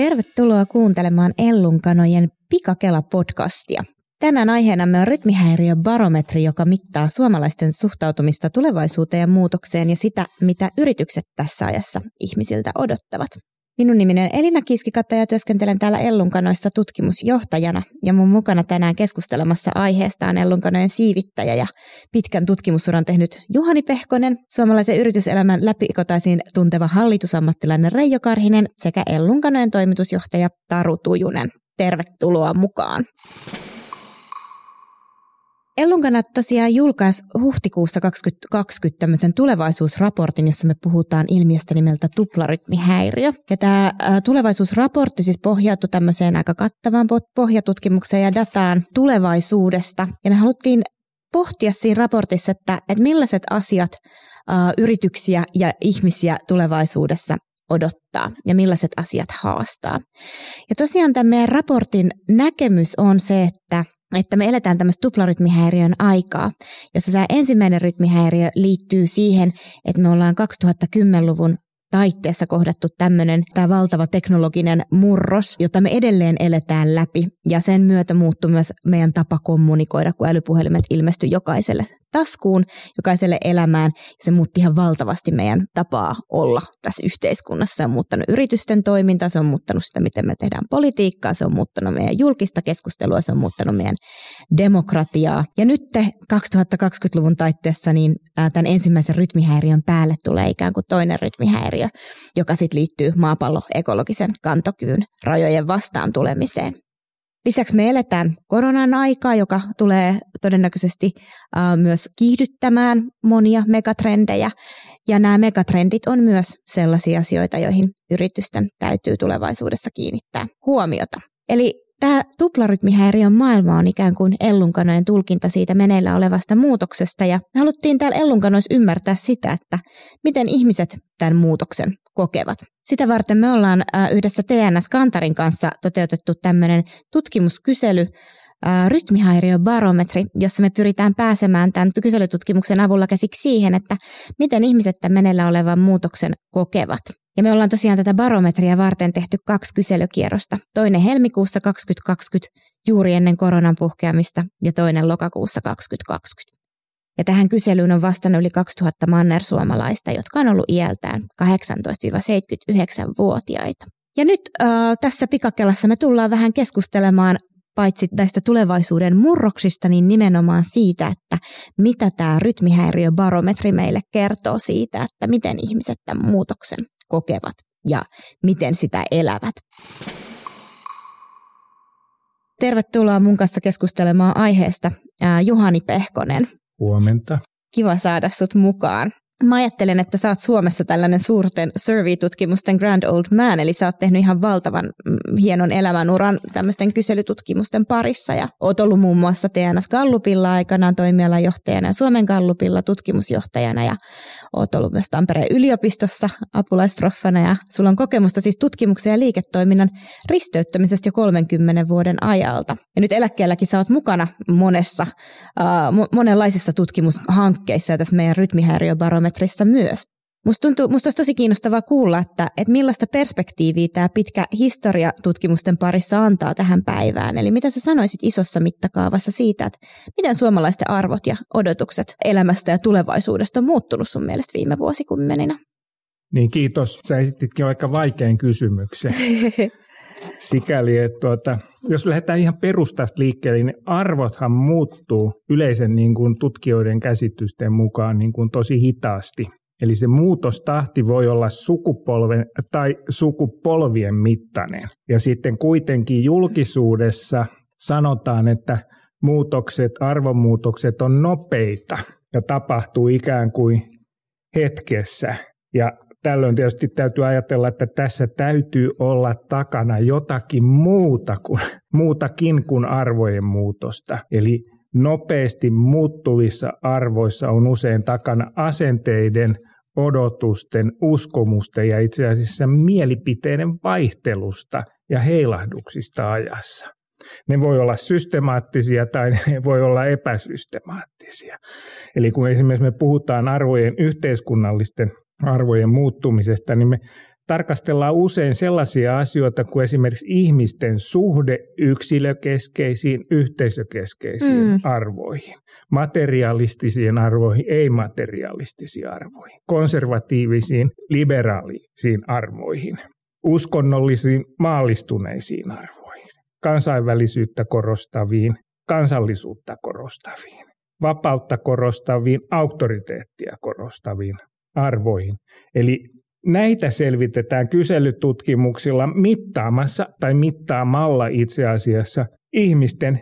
Tervetuloa kuuntelemaan Ellunkanojen Pikakela-podcastia. Tänään aiheenamme on rytmihäiriö barometri, joka mittaa suomalaisten suhtautumista tulevaisuuteen ja muutokseen ja sitä, mitä yritykset tässä ajassa ihmisiltä odottavat. Minun nimeni on Elina Kiskikatta ja työskentelen täällä Ellunkanoissa tutkimusjohtajana. Ja mun mukana tänään keskustelemassa aiheesta on Ellunkanojen siivittäjä ja pitkän tutkimusuran tehnyt Juhani Pehkonen, suomalaisen yrityselämän läpikotaisiin tunteva hallitusammattilainen Reijo Karhinen sekä Ellunkanojen toimitusjohtaja Taru Tujunen. Tervetuloa mukaan. Ellunkanat tosiaan julkaisi huhtikuussa 2020 tämmöisen tulevaisuusraportin, jossa me puhutaan ilmiöstä nimeltä tuplarytmihäiriö. Ja tämä tulevaisuusraportti siis pohjautui tämmöiseen aika kattavaan pohjatutkimukseen ja dataan tulevaisuudesta. Ja me haluttiin pohtia siinä raportissa, että, että millaiset asiat yrityksiä ja ihmisiä tulevaisuudessa odottaa ja millaiset asiat haastaa. Ja tosiaan tämän meidän raportin näkemys on se, että että me eletään tämmöistä tuplarytmihäiriön aikaa, jossa tämä ensimmäinen rytmihäiriö liittyy siihen, että me ollaan 2010-luvun taitteessa kohdattu tämmöinen tämä valtava teknologinen murros, jota me edelleen eletään läpi. Ja sen myötä muuttui myös meidän tapa kommunikoida, kun älypuhelimet ilmestyi jokaiselle taskuun, jokaiselle elämään. Ja se muutti ihan valtavasti meidän tapaa olla tässä yhteiskunnassa. Se on muuttanut yritysten toimintaa, se on muuttanut sitä, miten me tehdään politiikkaa, se on muuttanut meidän julkista keskustelua, se on muuttanut meidän demokratiaa. Ja nyt 2020-luvun taitteessa niin tämän ensimmäisen rytmihäiriön päälle tulee ikään kuin toinen rytmihäiriö, joka sitten liittyy maapallon ekologisen kantokyyn rajojen vastaan tulemiseen. Lisäksi me eletään koronan aikaa, joka tulee todennäköisesti myös kiihdyttämään monia megatrendejä. Ja nämä megatrendit on myös sellaisia asioita, joihin yritysten täytyy tulevaisuudessa kiinnittää huomiota. Eli Tämä tuplarytmihäiriön maailma on ikään kuin ellunkanojen tulkinta siitä meneillä olevasta muutoksesta ja me haluttiin täällä ellunkanoissa ymmärtää sitä, että miten ihmiset tämän muutoksen kokevat. Sitä varten me ollaan yhdessä TNS Kantarin kanssa toteutettu tämmöinen tutkimuskysely, rytmihäiriöbarometri, jossa me pyritään pääsemään tämän kyselytutkimuksen avulla käsiksi siihen, että miten ihmiset tämän meneillä olevan muutoksen kokevat. Ja me ollaan tosiaan tätä barometria varten tehty kaksi kyselykierrosta. Toinen helmikuussa 2020 juuri ennen koronan puhkeamista ja toinen lokakuussa 2020. Ja tähän kyselyyn on vastannut yli 2000 mannersuomalaista, jotka on ollut iältään 18-79-vuotiaita. Ja nyt äh, tässä pikakelassa me tullaan vähän keskustelemaan paitsi näistä tulevaisuuden murroksista, niin nimenomaan siitä, että mitä tämä rytmihäiriöbarometri meille kertoo siitä, että miten ihmiset tämän muutoksen kokevat ja miten sitä elävät. Tervetuloa mun kanssa keskustelemaan aiheesta Juhani Pehkonen. Huomenta. Kiva saada sut mukaan. Mä ajattelen, että sä oot Suomessa tällainen suurten survey-tutkimusten grand old man, eli sä oot tehnyt ihan valtavan mm, hienon elämänuran tämmöisten kyselytutkimusten parissa. Ja oot ollut muun muassa TNS Gallupilla aikanaan toimialajohtajana ja Suomen Gallupilla tutkimusjohtajana ja oot ollut myös Tampereen yliopistossa apulaisproffana ja sulla on kokemusta siis tutkimuksen ja liiketoiminnan risteyttämisestä jo 30 vuoden ajalta. Ja nyt eläkkeelläkin sä oot mukana monessa, äh, monenlaisissa tutkimushankkeissa ja tässä meidän rytmihäiriöbarometrissa barometrissa myös. Musta, tuntuu, musta olisi tosi kiinnostavaa kuulla, että, että millaista perspektiiviä tämä pitkä historia tutkimusten parissa antaa tähän päivään. Eli mitä sä sanoisit isossa mittakaavassa siitä, että miten suomalaisten arvot ja odotukset elämästä ja tulevaisuudesta on muuttunut sun mielestä viime vuosikymmeninä? Niin kiitos. Sä esititkin aika vaikean kysymyksen. Sikäli, että tuota, jos lähdetään ihan perustasta liikkeelle, niin arvothan muuttuu yleisen niin kuin tutkijoiden käsitysten mukaan niin kuin tosi hitaasti. Eli se muutostahti voi olla sukupolven tai sukupolvien mittainen. Ja sitten kuitenkin julkisuudessa sanotaan, että muutokset, arvomuutokset on nopeita ja tapahtuu ikään kuin hetkessä. Ja tällöin tietysti täytyy ajatella, että tässä täytyy olla takana jotakin muuta kuin, muutakin kuin arvojen muutosta. Eli nopeasti muuttuvissa arvoissa on usein takana asenteiden, odotusten, uskomusten ja itse asiassa mielipiteiden vaihtelusta ja heilahduksista ajassa. Ne voi olla systemaattisia tai ne voi olla epäsystemaattisia. Eli kun esimerkiksi me puhutaan arvojen yhteiskunnallisten arvojen muuttumisesta, niin me tarkastellaan usein sellaisia asioita kuin esimerkiksi ihmisten suhde yksilökeskeisiin, yhteisökeskeisiin mm. arvoihin, materialistisiin arvoihin, ei-materialistisiin arvoihin, konservatiivisiin, liberaalisiin arvoihin, uskonnollisiin, maallistuneisiin arvoihin, kansainvälisyyttä korostaviin, kansallisuutta korostaviin, vapautta korostaviin, auktoriteettia korostaviin arvoihin. Eli näitä selvitetään kyselytutkimuksilla mittaamassa tai mittaamalla itse asiassa ihmisten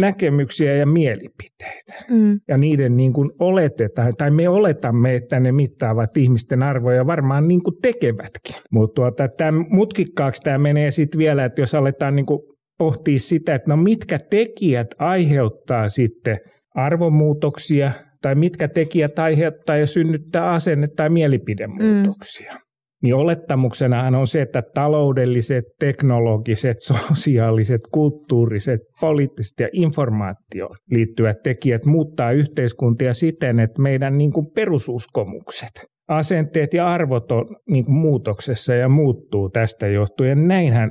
näkemyksiä ja mielipiteitä. Mm. Ja niiden niin kuin oletetaan, tai me oletamme, että ne mittaavat ihmisten arvoja, varmaan niin kuin tekevätkin. Mutta tuota, mutkikkaaksi tämä menee sitten vielä, että jos aletaan niin kuin pohtia sitä, että no mitkä tekijät aiheuttaa sitten arvomuutoksia tai mitkä tekijät aiheuttaa ja synnyttää asenne- tai mielipidemuutoksia. Mm. Niin olettamuksenahan on se, että taloudelliset, teknologiset, sosiaaliset, kulttuuriset, poliittiset ja informaatioon liittyvät tekijät muuttaa yhteiskuntia siten, että meidän niin kuin perususkomukset, asenteet ja arvot on niin kuin muutoksessa ja muuttuu tästä johtuen. Näinhän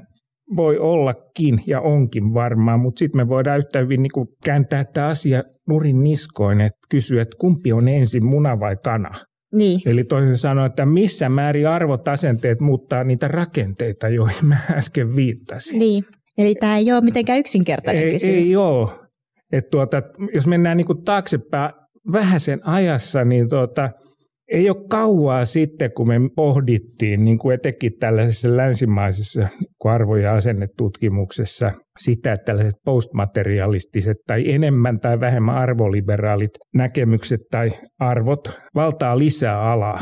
voi ollakin ja onkin varmaan, mutta sitten me voidaan yhtä hyvin niin kuin kääntää tämä asia nurin niskoin, että kysyä, että kumpi on ensin, muna vai kana. Niin. Eli toisin sanoen, että missä määrin arvot, asenteet muuttaa niitä rakenteita, joihin mä äsken viittasin. Niin, eli tämä ei ole mitenkään yksinkertainen ei, kysymys. Ei ole. että tuota, jos mennään niin kuin taaksepäin vähän sen ajassa, niin tuota, ei ole kauaa sitten, kun me pohdittiin, niin kuin etenkin tällaisessa länsimaisessa arvo- ja asennetutkimuksessa, sitä, että tällaiset postmaterialistiset tai enemmän tai vähemmän arvoliberaalit näkemykset tai arvot valtaa lisää alaa.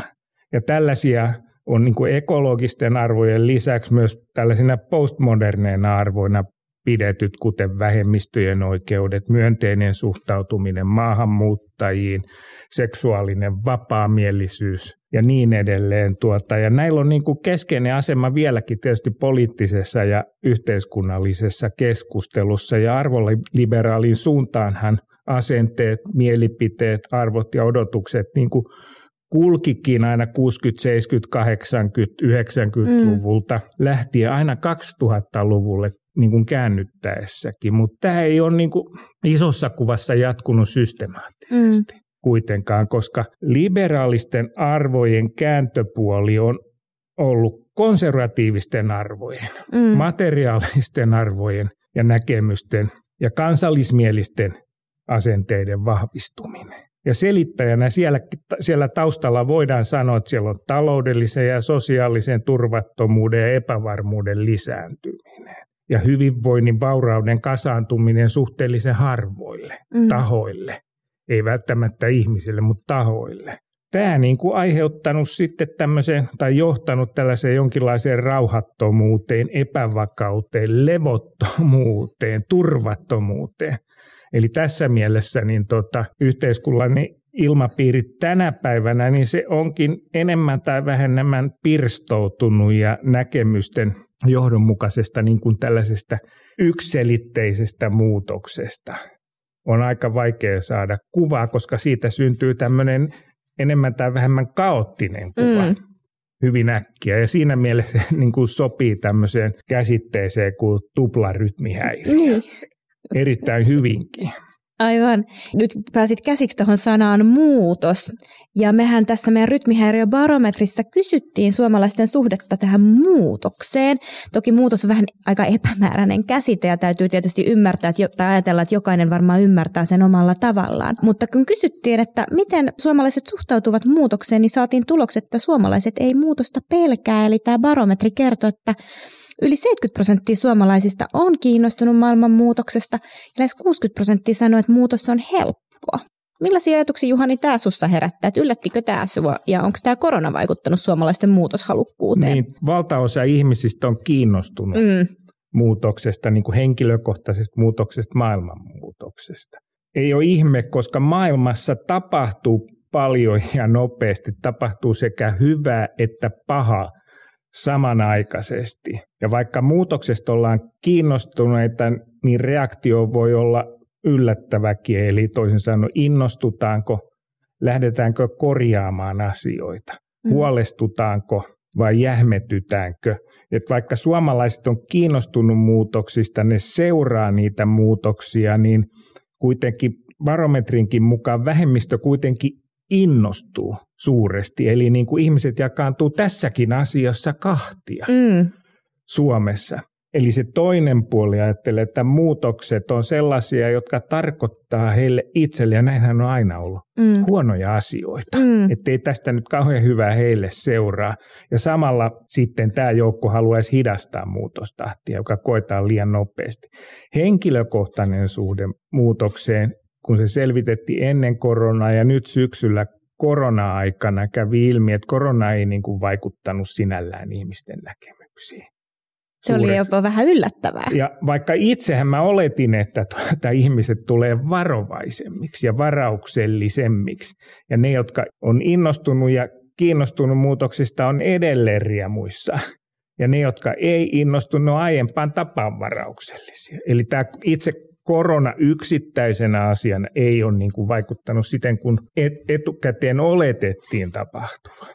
Ja tällaisia on niin kuin ekologisten arvojen lisäksi myös tällaisina postmoderneina arvoina pidetyt, kuten vähemmistöjen oikeudet, myönteinen suhtautuminen maahanmuuttajiin, seksuaalinen vapaamielisyys ja niin edelleen. Tuota, ja näillä on niin kuin keskeinen asema vieläkin tietysti poliittisessa ja yhteiskunnallisessa keskustelussa ja arvoliberaalin suuntaanhan asenteet, mielipiteet, arvot ja odotukset niin kuin kulkikin aina 60, 70, 80, 90-luvulta mm. lähtien aina 2000-luvulle niin kuin käännyttäessäkin, mutta tämä ei ole niin kuin isossa kuvassa jatkunut systemaattisesti. Mm. kuitenkaan, koska liberaalisten arvojen kääntöpuoli on ollut konservatiivisten arvojen, mm. materiaalisten arvojen ja näkemysten ja kansallismielisten asenteiden vahvistuminen. Ja selittäjänä siellä, siellä taustalla voidaan sanoa, että siellä on taloudellisen ja sosiaalisen turvattomuuden ja epävarmuuden lisääntyminen ja hyvinvoinnin vaurauden kasaantuminen suhteellisen harvoille mm. tahoille. Ei välttämättä ihmisille, mutta tahoille. Tämä niin kuin aiheuttanut sitten tämmöiseen, tai johtanut tällaiseen jonkinlaiseen rauhattomuuteen, epävakauteen, levottomuuteen, turvattomuuteen. Eli tässä mielessä niin tota, yhteiskunnallinen ilmapiiri tänä päivänä, niin se onkin enemmän tai vähemmän pirstoutunut ja näkemysten johdonmukaisesta niin kuin tällaisesta ykselitteisestä muutoksesta on aika vaikea saada kuvaa, koska siitä syntyy tämmöinen enemmän tai vähemmän kaoottinen kuva mm. hyvin äkkiä. Ja siinä mielessä niin kuin sopii tämmöiseen käsitteeseen kuin tuplarytmihäiriö. Mm. Erittäin hyvinkin. Aivan. Nyt pääsit käsiksi tuohon sanaan muutos. Ja mehän tässä meidän rytmihäiriöbarometrissa kysyttiin suomalaisten suhdetta tähän muutokseen. Toki muutos on vähän aika epämääräinen käsite ja täytyy tietysti ymmärtää että, tai ajatella, että jokainen varmaan ymmärtää sen omalla tavallaan. Mutta kun kysyttiin, että miten suomalaiset suhtautuvat muutokseen, niin saatiin tulokset, että suomalaiset ei muutosta pelkää. Eli tämä barometri kertoo, että Yli 70 prosenttia suomalaisista on kiinnostunut maailmanmuutoksesta ja lähes 60 prosenttia sanoo, että muutos on helppoa. Millaisia ajatuksia Juhani tämä sussa herättää? Että yllättikö tämä sinua ja onko tämä korona vaikuttanut suomalaisten muutoshalukkuuteen? Niin, valtaosa ihmisistä on kiinnostunut mm. muutoksesta, niin kuin henkilökohtaisesta muutoksesta, maailmanmuutoksesta. Ei ole ihme, koska maailmassa tapahtuu paljon ja nopeasti. Tapahtuu sekä hyvää että pahaa samanaikaisesti. Ja vaikka muutoksesta ollaan kiinnostuneita, niin reaktio voi olla yllättäväkin, eli toisin sanoen innostutaanko, lähdetäänkö korjaamaan asioita, mm. huolestutaanko vai jähmetytäänkö. Että vaikka suomalaiset on kiinnostunut muutoksista, ne seuraa niitä muutoksia, niin kuitenkin barometrinkin mukaan vähemmistö kuitenkin innostuu suuresti. Eli niin kuin ihmiset jakaantuu tässäkin asiassa kahtia mm. Suomessa. Eli se toinen puoli ajattelee, että muutokset on sellaisia, jotka tarkoittaa heille itselle, ja näinhän on aina ollut, mm. huonoja asioita. Mm. Että ei tästä nyt kauhean hyvää heille seuraa. Ja samalla sitten tämä joukko haluaisi hidastaa muutostahtia, joka koetaan liian nopeasti. Henkilökohtainen suhde muutokseen, kun se selvitettiin ennen koronaa ja nyt syksyllä korona-aikana kävi ilmi, että korona ei niin kuin vaikuttanut sinällään ihmisten näkemyksiin. Se oli jopa vähän yllättävää. Ja vaikka itsehän mä oletin, että tuota, ihmiset tulee varovaisemmiksi ja varauksellisemmiksi, ja ne, jotka on innostunut ja kiinnostunut muutoksista, on edelleen riemuissa. Ja ne, jotka ei innostunut aiempaan tapaan varauksellisia. Eli tämä itse korona yksittäisenä asiana ei ole niin kuin vaikuttanut siten, kun etukäteen oletettiin tapahtuvan.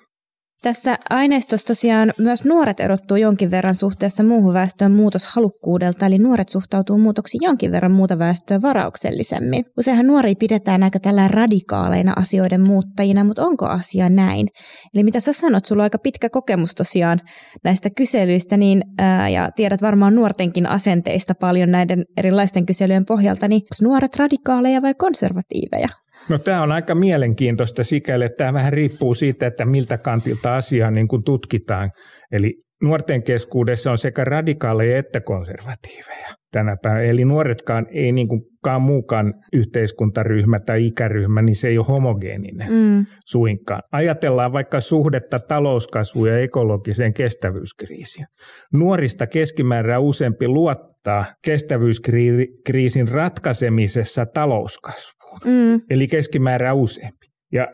Tässä aineistossa tosiaan myös nuoret erottuu jonkin verran suhteessa muuhun väestöön muutoshalukkuudelta, eli nuoret suhtautuu muutoksiin jonkin verran muuta väestöä varauksellisemmin. Useinhan nuoria pidetään aika tällä radikaaleina asioiden muuttajina, mutta onko asia näin? Eli mitä sä sanot, sulla on aika pitkä kokemus tosiaan näistä kyselyistä, niin, ää, ja tiedät varmaan nuortenkin asenteista paljon näiden erilaisten kyselyjen pohjalta, niin onko nuoret radikaaleja vai konservatiiveja? No tämä on aika mielenkiintoista sikäli, että tämä vähän riippuu siitä, että miltä kantilta asiaa niin kuin tutkitaan. Eli nuorten keskuudessa on sekä radikaaleja että konservatiiveja tänä päivänä. Eli nuoretkaan ei niin kuin muukaan yhteiskuntaryhmä tai ikäryhmä, niin se ei ole homogeeninen mm. suinkaan. Ajatellaan vaikka suhdetta talouskasvuun ja ekologiseen kestävyyskriisiin. Nuorista keskimäärää useampi luottaa kestävyyskriisin ratkaisemisessa talouskasvuun mm. eli keskimäärä useampi. Ja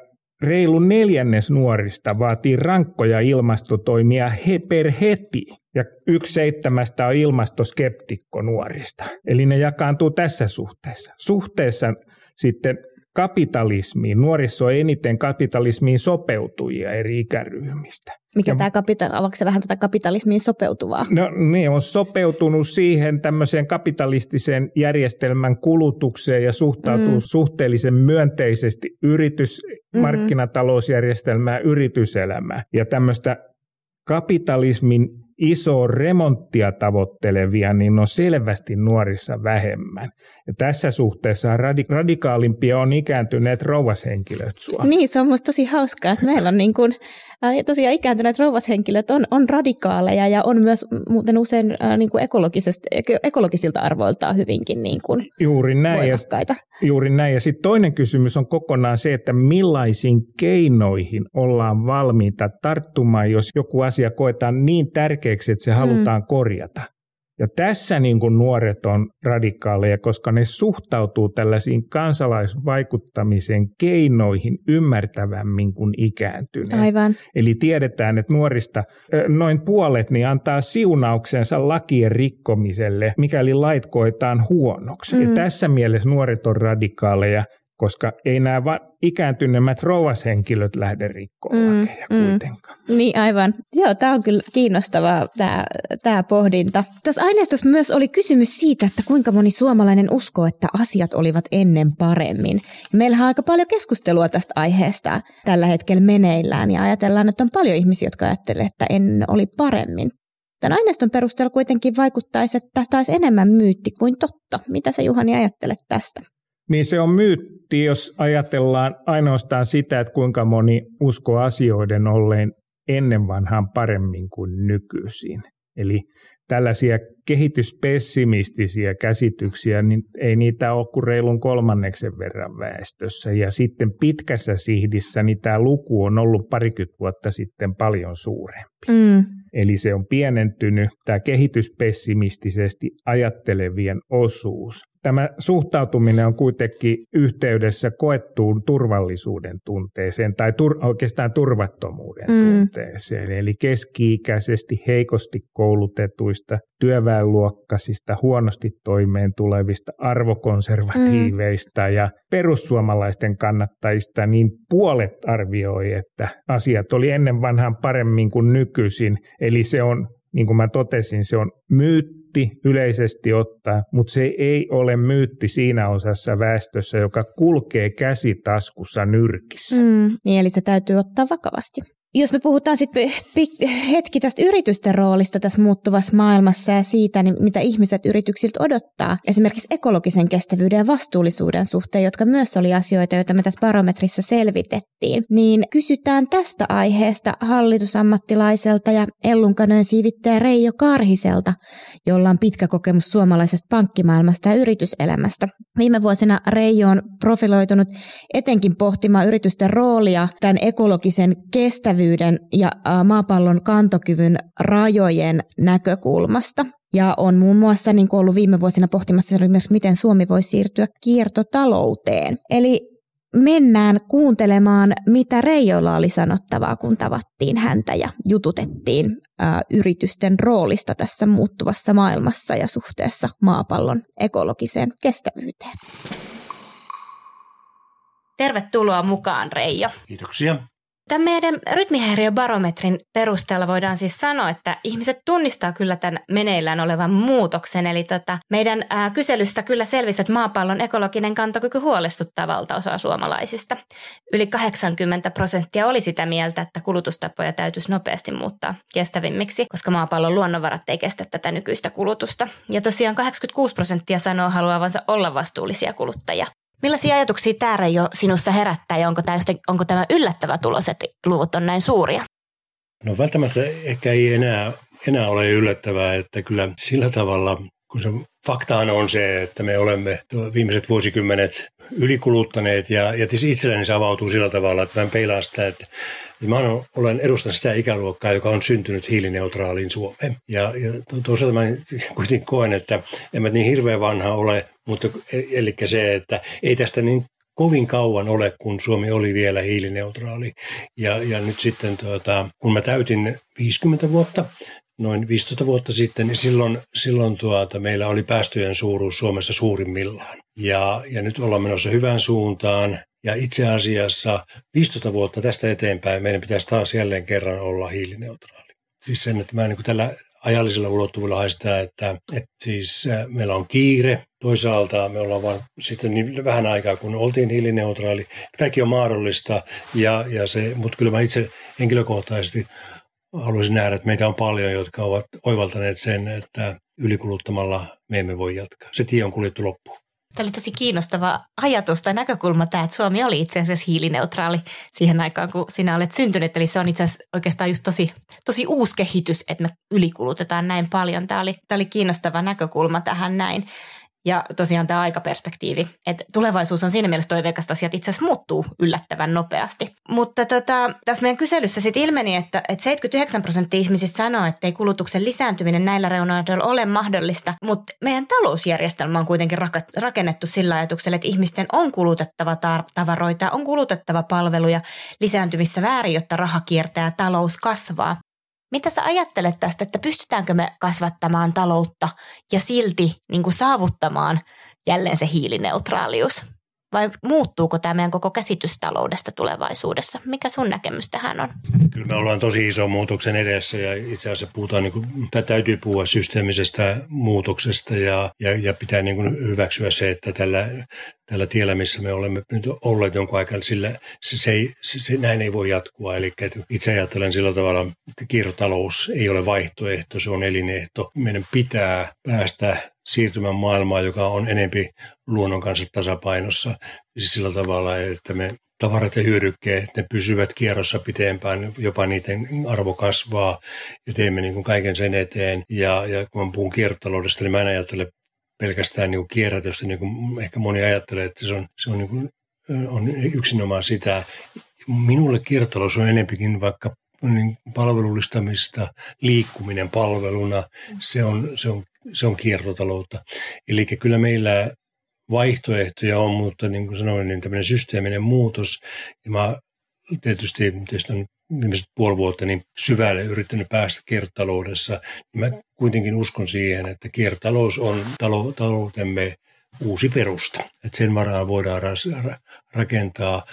reilu neljännes nuorista vaatii rankkoja ilmastotoimia he per heti, ja yksi seitsemästä on ilmastoskeptikko nuorista. Eli ne jakaantuu tässä suhteessa. Suhteessa sitten kapitalismiin. Nuoriso on eniten kapitalismiin sopeutujia eri ikäryhmistä. Mikä ja, tämä kapital, onko se vähän tätä kapitalismiin sopeutuvaa? No ne on sopeutunut siihen tämmöiseen kapitalistiseen järjestelmän kulutukseen ja suhtautuu mm. suhteellisen myönteisesti yritys, mm-hmm. markkinatalousjärjestelmää, yrityselämää. Ja tämmöistä kapitalismin iso remonttia tavoittelevia, niin on selvästi nuorissa vähemmän. Ja tässä suhteessa radik- radikaalimpia on ikääntyneet rouvashenkilöt sua. Niin, se on musta tosi hauskaa, että meillä on niin kuin, tosiaan ikääntyneet rouvashenkilöt on, on radikaaleja ja on myös muuten usein niin kuin ekologisilta arvoiltaan hyvinkin niin kuin juuri näin. Ja, juuri näin. Ja sitten toinen kysymys on kokonaan se, että millaisiin keinoihin ollaan valmiita tarttumaan, jos joku asia koetaan niin tärkeäksi, että se halutaan mm. korjata. Ja tässä niin kuin nuoret on radikaaleja, koska ne suhtautuu tällaisiin kansalaisvaikuttamisen keinoihin ymmärtävämmin kuin ikääntyneet. Aivan. Eli tiedetään, että nuorista noin puolet niin antaa siunauksensa lakien rikkomiselle, mikäli lait koetaan huonoksi. Mm. Ja tässä mielessä nuoret on radikaaleja koska ei nämä va- ikääntyneemmät rouvashenkilöt lähde rikkoon mm, lakeja mm. kuitenkaan. Niin aivan. Joo, tämä on kyllä kiinnostavaa tämä, tämä pohdinta. Tässä aineistossa myös oli kysymys siitä, että kuinka moni suomalainen uskoo, että asiat olivat ennen paremmin. Meillähän on aika paljon keskustelua tästä aiheesta tällä hetkellä meneillään ja ajatellaan, että on paljon ihmisiä, jotka ajattelevat, että ennen oli paremmin. Tämän aineiston perusteella kuitenkin vaikuttaisi, että taisi enemmän myytti kuin totta. Mitä sä Juhani ajattelet tästä? Niin se on myytti, jos ajatellaan ainoastaan sitä, että kuinka moni uskoo asioiden olleen ennen vanhaan paremmin kuin nykyisin. Eli tällaisia kehityspessimistisiä käsityksiä, niin ei niitä ole kuin reilun kolmanneksen verran väestössä. Ja sitten pitkässä sihdissä niin tämä luku on ollut parikymmentä vuotta sitten paljon suurempi. Mm. Eli se on pienentynyt, tämä kehityspessimistisesti ajattelevien osuus tämä suhtautuminen on kuitenkin yhteydessä koettuun turvallisuuden tunteeseen tai tur, oikeastaan turvattomuuden mm. tunteeseen. Eli keski-ikäisesti heikosti koulutetuista, työväenluokkaisista, huonosti toimeen tulevista, arvokonservatiiveista mm. ja perussuomalaisten kannattajista, niin puolet arvioi, että asiat oli ennen vanhaan paremmin kuin nykyisin. Eli se on niin kuin mä totesin, se on myytti yleisesti ottaa, mutta se ei ole myytti siinä osassa väestössä, joka kulkee käsitaskussa nyrkissä. Mm, niin, eli se täytyy ottaa vakavasti. Jos me puhutaan sitten hetki tästä yritysten roolista tässä muuttuvassa maailmassa ja siitä, niin mitä ihmiset yrityksiltä odottaa, esimerkiksi ekologisen kestävyyden ja vastuullisuuden suhteen, jotka myös oli asioita, joita me tässä barometrissa selvitettiin, niin kysytään tästä aiheesta hallitusammattilaiselta ja Ellunkanojen siivittäjä Reijo Karhiselta, jolla on pitkä kokemus suomalaisesta pankkimaailmasta ja yrityselämästä. Viime vuosina Reijo on profiloitunut etenkin pohtimaan yritysten roolia tämän ekologisen kestävyyden kestävyyden ja maapallon kantokyvyn rajojen näkökulmasta. Ja on muun muassa niin ollut viime vuosina pohtimassa myös, miten Suomi voi siirtyä kiertotalouteen. Eli mennään kuuntelemaan, mitä Reijolla oli sanottavaa, kun tavattiin häntä ja jututettiin ää, yritysten roolista tässä muuttuvassa maailmassa ja suhteessa maapallon ekologiseen kestävyyteen. Tervetuloa mukaan, Reijo. Kiitoksia. Tämän meidän rytmihäiriöbarometrin perusteella voidaan siis sanoa, että ihmiset tunnistaa kyllä tämän meneillään olevan muutoksen. Eli tota, meidän ää, kyselyssä kyllä selvisi, että maapallon ekologinen kantokyky huolestuttaa valtaosaa suomalaisista. Yli 80 prosenttia oli sitä mieltä, että kulutustapoja täytyisi nopeasti muuttaa kestävimmiksi, koska maapallon luonnonvarat ei kestä tätä nykyistä kulutusta. Ja tosiaan 86 prosenttia sanoo haluavansa olla vastuullisia kuluttajia. Millaisia ajatuksia tämä jo sinussa herättää ja onko tämä, onko tämä yllättävä tulos, että luvut on näin suuria? No välttämättä ehkä ei enää, enää ole yllättävää, että kyllä sillä tavalla, kun se faktahan on se, että me olemme viimeiset vuosikymmenet ylikuluttaneet ja, ja itselleni se avautuu sillä tavalla, että mä peilaan sitä, että Mä olen edustan sitä ikäluokkaa, joka on syntynyt hiilineutraaliin Suomeen. Ja, ja toisaalta mä kuitenkin koen, että en mä niin hirveän vanha ole, mutta e, eli se, että ei tästä niin kovin kauan ole, kun Suomi oli vielä hiilineutraali. Ja, ja nyt sitten, tuota, kun mä täytin 50 vuotta, noin 15 vuotta sitten, niin silloin, silloin tuota, meillä oli päästöjen suuruus Suomessa suurimmillaan. Ja, ja nyt ollaan menossa hyvään suuntaan. Ja itse asiassa 15 vuotta tästä eteenpäin meidän pitäisi taas jälleen kerran olla hiilineutraali. Siis sen, että mä niin kuin tällä ajallisella ulottuvuudella haistaa, että, että siis äh, meillä on kiire. Toisaalta me ollaan vain sitten niin vähän aikaa, kun oltiin hiilineutraali. Kaikki on mahdollista, ja, ja se, mutta kyllä mä itse henkilökohtaisesti haluaisin nähdä, että meitä on paljon, jotka ovat oivaltaneet sen, että ylikuluttamalla me emme voi jatkaa. Se tie on kuljettu loppuun. Tämä oli tosi kiinnostava ajatus tai näkökulma tämä, että Suomi oli itse asiassa hiilineutraali siihen aikaan, kun sinä olet syntynyt. Eli se on itse asiassa oikeastaan just tosi, tosi uusi kehitys, että me ylikulutetaan näin paljon. Tämä oli, tämä oli kiinnostava näkökulma tähän näin. Ja tosiaan tämä aikaperspektiivi, että tulevaisuus on siinä mielessä toiveikasta asiat itse asiassa muuttuu yllättävän nopeasti. Mutta tota, tässä meidän kyselyssä sitten ilmeni, että, että 79 prosenttia ihmisistä sanoo, että ei kulutuksen lisääntyminen näillä reunoilla ole mahdollista, mutta meidän talousjärjestelmä on kuitenkin rakennettu sillä ajatuksella, että ihmisten on kulutettava tavaroita, on kulutettava palveluja lisääntymissä väärin, jotta raha kiertää ja talous kasvaa. Mitä sä ajattelet tästä, että pystytäänkö me kasvattamaan taloutta ja silti niin kuin saavuttamaan jälleen se hiilineutraalius? Vai muuttuuko tämä meidän koko käsitys taloudesta tulevaisuudessa? Mikä sun näkemys tähän on? Kyllä me ollaan tosi iso muutoksen edessä ja itse asiassa puhutaan, niin kuin, täytyy puhua systeemisestä muutoksesta ja, ja, ja pitää niin kuin hyväksyä se, että tällä, tällä tiellä, missä me olemme nyt olleet jonkun aikaa, sillä se, se, se, se, näin ei voi jatkua. Eli itse ajattelen sillä tavalla, että kiertotalous ei ole vaihtoehto, se on elinehto. Meidän pitää päästä siirtymään maailmaan, joka on enempi luonnon kanssa tasapainossa. Siis sillä tavalla, että me tavarat ja hyödykkeet, ne pysyvät kierrossa pitempään, jopa niiden arvo kasvaa ja teemme niin kuin kaiken sen eteen. Ja, ja kun puhun kiertotaloudesta, niin mä en ajattele pelkästään niin kierrätystä, niin kuin ehkä moni ajattelee, että se on, se on, niin kuin, on yksinomaan sitä. Minulle kiertotalous on enempikin vaikka niin palvelullistamista, liikkuminen palveluna, se on, se on, se on kiertotaloutta. Eli kyllä meillä vaihtoehtoja on, mutta niin kuin sanoin, niin tämmöinen systeeminen muutos. Ja mä tietysti tietysti on viimeiset puoli vuotta niin syvälle yrittänyt päästä kiertotaloudessa, niin mä kuitenkin uskon siihen, että kiertotalous on talo, taloutemme uusi perusta. Että sen varaan voidaan rakentaa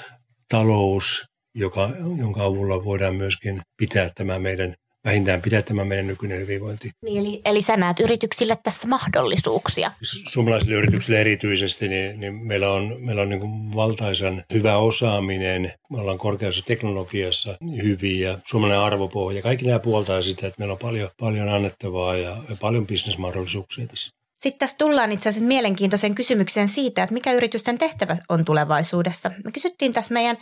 talous, joka, jonka avulla voidaan myöskin pitää tämä meidän vähintään pitää tämä meidän nykyinen hyvinvointi. Niin, eli, eli sä näet yrityksille tässä mahdollisuuksia? Suomalaisille yrityksille erityisesti, niin, niin meillä on, meillä on niin kuin valtaisan hyvä osaaminen, me ollaan korkeassa teknologiassa hyviä, suomalainen arvopohja, kaikki nämä puoltaa sitä, että meillä on paljon, paljon annettavaa ja, ja paljon bisnesmahdollisuuksia tässä. Sitten tässä tullaan itse asiassa mielenkiintoisen kysymykseen siitä, että mikä yritysten tehtävä on tulevaisuudessa. Me kysyttiin tässä meidän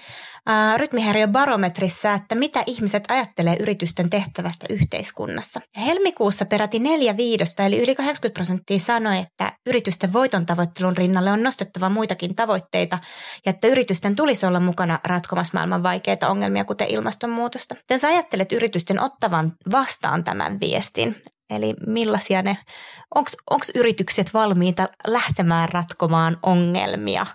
ää, rytmihäiriöbarometrissa, että mitä ihmiset ajattelee yritysten tehtävästä yhteiskunnassa. Helmikuussa peräti neljä viidosta, eli yli 80 prosenttia sanoi, että yritysten voiton tavoittelun rinnalle on nostettava muitakin tavoitteita ja että yritysten tulisi olla mukana ratkomassa maailman vaikeita ongelmia, kuten ilmastonmuutosta. Miten sä ajattelet yritysten ottavan vastaan tämän viestin? Eli millaisia ne, onko yritykset valmiita lähtemään ratkomaan ongelmia?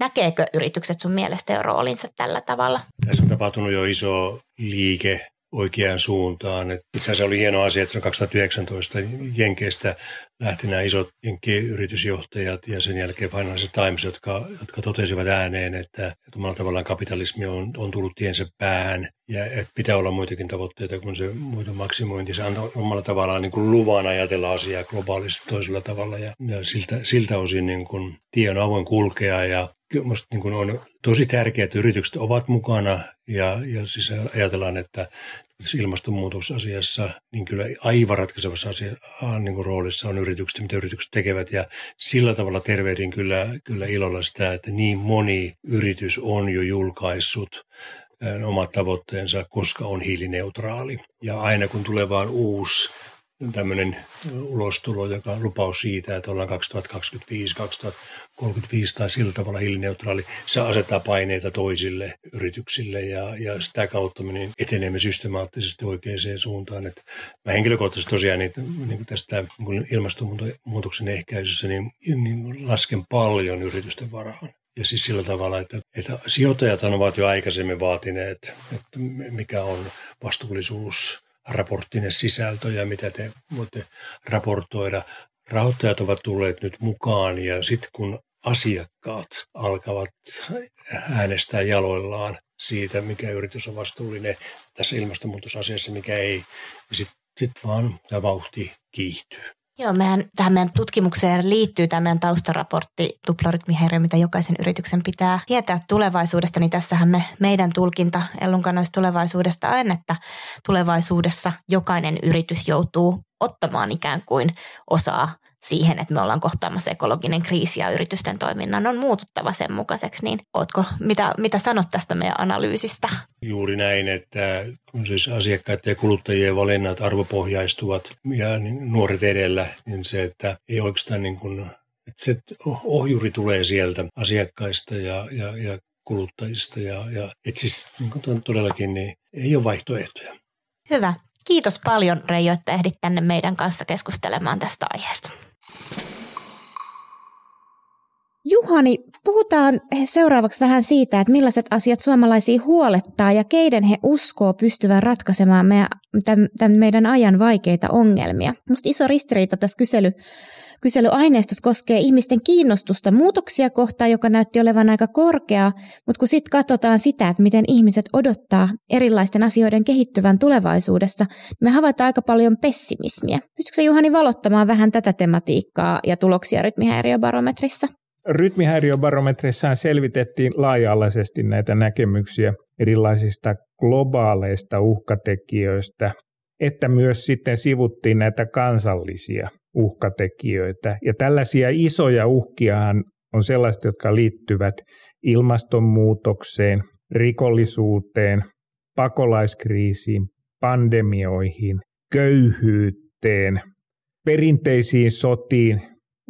Näkeekö yritykset sun mielestä jo roolinsa tällä tavalla? Tässä on tapahtunut jo iso liike oikeaan suuntaan. Et itse asiassa oli hieno asia, että 2019 Jenkeistä lähti nämä isot Jenkkien-yritysjohtajat ja sen jälkeen Financial Times, jotka, jotka totesivat ääneen, että, että omalla tavallaan kapitalismi on, on tullut tiensä päähän ja että pitää olla muitakin tavoitteita kuin se muiden maksimointi. Se antaa omalla tavallaan niin kuin luvan ajatella asiaa globaalisti toisella tavalla ja, ja siltä, siltä osin niin kuin tie on avoin kulkea ja Minusta niin on tosi tärkeää, että yritykset ovat mukana ja, ja siis ajatellaan, että ilmastonmuutosasiassa niin kyllä aivan ratkaisevassa asia, niin kuin roolissa on yritykset, mitä yritykset tekevät ja sillä tavalla tervehdin kyllä, kyllä ilolla sitä, että niin moni yritys on jo julkaissut omat tavoitteensa, koska on hiilineutraali. Ja aina kun tulee vaan uusi tämmöinen ulostulo, joka lupaus siitä, että ollaan 2025, 2035 tai sillä tavalla hiilineutraali, se asettaa paineita toisille yrityksille ja, ja sitä kautta me niin etenemme systemaattisesti oikeaan suuntaan. Että mä henkilökohtaisesti tosiaan niin, niin tästä niin ilmastonmuutoksen ehkäisyssä niin, niin lasken paljon yritysten varaan. Ja siis sillä tavalla, että, että sijoittajat ovat jo aikaisemmin vaatineet, että mikä on vastuullisuus raporttinen sisältö ja mitä te voitte raportoida. Rahoittajat ovat tulleet nyt mukaan ja sitten kun asiakkaat alkavat äänestää jaloillaan siitä, mikä yritys on vastuullinen tässä ilmastonmuutosasiassa, mikä ei, niin sitten sit vaan tämä vauhti kiihtyy. Joo, meidän, tähän meidän tutkimukseen liittyy tämä meidän taustaraportti tuplarytmihäiriö, mitä jokaisen yrityksen pitää tietää tulevaisuudesta, niin tässähän me, meidän tulkinta Ellunkanoista tulevaisuudesta on, että tulevaisuudessa jokainen yritys joutuu ottamaan ikään kuin osaa siihen, että me ollaan kohtaamassa ekologinen kriisi ja yritysten toiminnan on muututtava sen mukaiseksi, niin ootko, mitä, mitä sanot tästä meidän analyysistä? Juuri näin, että kun siis asiakkaiden ja kuluttajien valinnat arvopohjaistuvat ja niin nuoret edellä, niin se, että ei oikeastaan niin kuin, että se ohjuri tulee sieltä asiakkaista ja, ja, ja kuluttajista ja, ja että siis niin kuin todellakin niin ei ole vaihtoehtoja. Hyvä. Kiitos paljon Reijo, että ehdit tänne meidän kanssa keskustelemaan tästä aiheesta. Juhani, puhutaan seuraavaksi vähän siitä, että millaiset asiat suomalaisia huolettaa ja keiden he uskoo pystyvän ratkaisemaan meidän, tämän meidän ajan vaikeita ongelmia. Minusta iso ristiriita tässä kysely, Kyselyaineistossa koskee ihmisten kiinnostusta muutoksia kohtaan, joka näytti olevan aika korkea, mutta kun sitten katsotaan sitä, että miten ihmiset odottaa erilaisten asioiden kehittyvän tulevaisuudessa, niin me havaitaan aika paljon pessimismiä. Pystytkö Juhani valottamaan vähän tätä tematiikkaa ja tuloksia rytmihäiriöbarometrissa? Rytmihäiriöbarometrissaan selvitettiin laaja-alaisesti näitä näkemyksiä erilaisista globaaleista uhkatekijöistä, että myös sitten sivuttiin näitä kansallisia uhkatekijöitä. Ja tällaisia isoja uhkiahan on sellaiset, jotka liittyvät ilmastonmuutokseen, rikollisuuteen, pakolaiskriisiin, pandemioihin, köyhyyteen, perinteisiin sotiin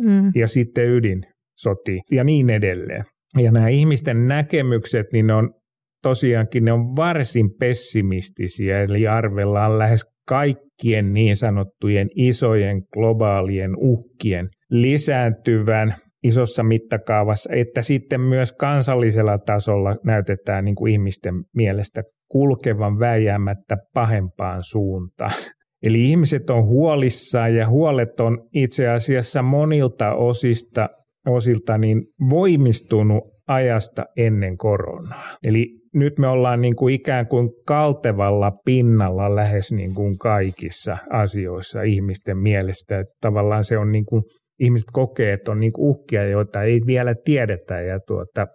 mm. ja sitten ydinsotiin ja niin edelleen. Ja nämä ihmisten näkemykset, niin ne on tosiaankin ne on varsin pessimistisiä, eli arvellaan lähes kaikkien niin sanottujen isojen globaalien uhkien lisääntyvän isossa mittakaavassa, että sitten myös kansallisella tasolla näytetään niin kuin ihmisten mielestä kulkevan väijäämättä pahempaan suuntaan. Eli ihmiset on huolissaan ja huolet on itse asiassa monilta osista, osilta niin voimistunut ajasta ennen koronaa. Eli nyt me ollaan niin kuin ikään kuin kaltevalla pinnalla lähes niin kuin kaikissa asioissa ihmisten mielestä. Että tavallaan se on niin kuin, ihmiset kokee, että on niin kuin uhkia, joita ei vielä tiedetä ja tuota,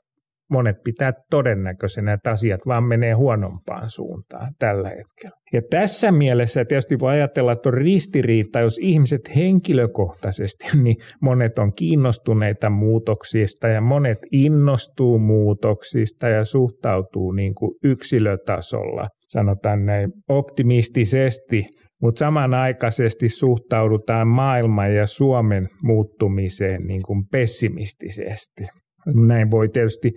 monet pitää todennäköisenä, että asiat vaan menee huonompaan suuntaan tällä hetkellä. Ja tässä mielessä tietysti voi ajatella, että on ristiriita, jos ihmiset henkilökohtaisesti, niin monet on kiinnostuneita muutoksista ja monet innostuu muutoksista ja suhtautuu niin kuin yksilötasolla, sanotaan näin optimistisesti, mutta samanaikaisesti suhtaudutaan maailman ja Suomen muuttumiseen niin kuin pessimistisesti. Näin voi tietysti,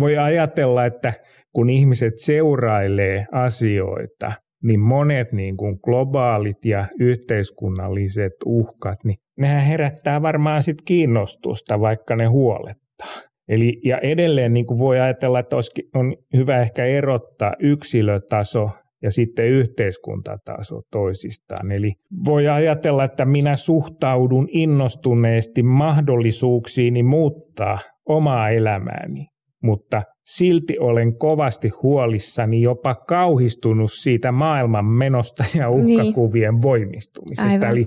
voi ajatella, että kun ihmiset seurailee asioita, niin monet niin kuin globaalit ja yhteiskunnalliset uhkat, niin nehän herättää varmaan sit kiinnostusta, vaikka ne huolettaa. Eli, ja edelleen niin kuin voi ajatella, että olisi, on hyvä ehkä erottaa yksilötaso ja sitten yhteiskuntataso toisistaan. Eli voi ajatella, että minä suhtaudun innostuneesti mahdollisuuksiini muuttaa omaa elämääni, mutta silti olen kovasti huolissani, jopa kauhistunut siitä maailman menosta ja niin. uhkakuvien niin. voimistumisesta. Aivan. Eli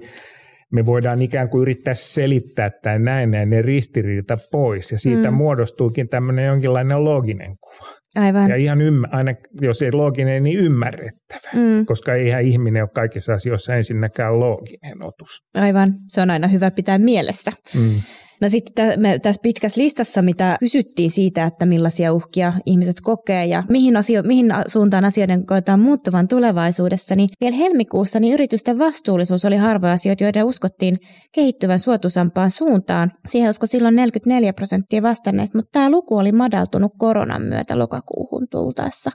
me voidaan ikään kuin yrittää selittää näin ne ristiriita pois, ja siitä mm. muodostuukin tämmöinen jonkinlainen looginen kuva. Aivan. Ja ihan ymmär- aina jos ei looginen, niin ymmärrettävä, mm. koska eihän ihminen ole kaikissa asioissa ensinnäkään looginen otus. Aivan, se on aina hyvä pitää mielessä. Mm. No sitten tässä pitkässä listassa, mitä kysyttiin siitä, että millaisia uhkia ihmiset kokee ja mihin, asio, mihin suuntaan asioiden koetaan muuttuvan tulevaisuudessa, niin vielä helmikuussa niin yritysten vastuullisuus oli harvoja asioita, joiden uskottiin kehittyvän suotuisampaan suuntaan. Siihen usko silloin 44 prosenttia vastanneista, mutta tämä luku oli madaltunut koronan myötä lokakuuhun tultaessa.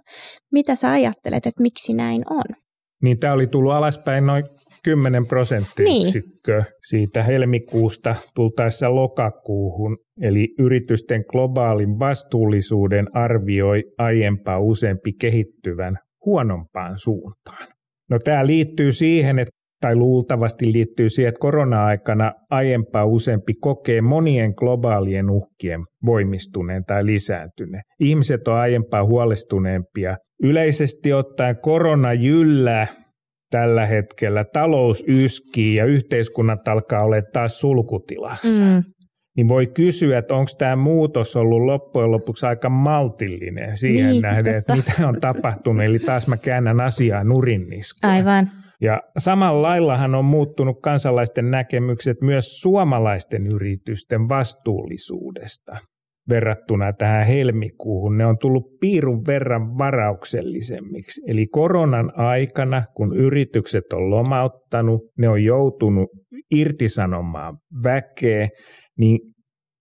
Mitä sä ajattelet, että miksi näin on? Niin tämä oli tullut alaspäin noin 10 prosenttiyksikköä niin. siitä helmikuusta tultaessa lokakuuhun. Eli yritysten globaalin vastuullisuuden arvioi aiempaa useampi kehittyvän huonompaan suuntaan. No tämä liittyy siihen, että tai luultavasti liittyy siihen, että korona-aikana aiempaa useampi kokee monien globaalien uhkien voimistuneen tai lisääntyneen. Ihmiset on aiempaa huolestuneempia. Yleisesti ottaen korona jyllää tällä hetkellä, talous yskii ja yhteiskunnat alkaa olla taas sulkutilassa. Mm. Niin voi kysyä, että onko tämä muutos ollut loppujen lopuksi aika maltillinen siihen niin, nähden, että mitä on tapahtunut. Eli taas mä käännän asiaa nurin Aivan. Ja samalla laillahan on muuttunut kansalaisten näkemykset myös suomalaisten yritysten vastuullisuudesta verrattuna tähän helmikuuhun, ne on tullut piirun verran varauksellisemmiksi. Eli koronan aikana, kun yritykset on lomauttanut, ne on joutunut irtisanomaan väkeä, niin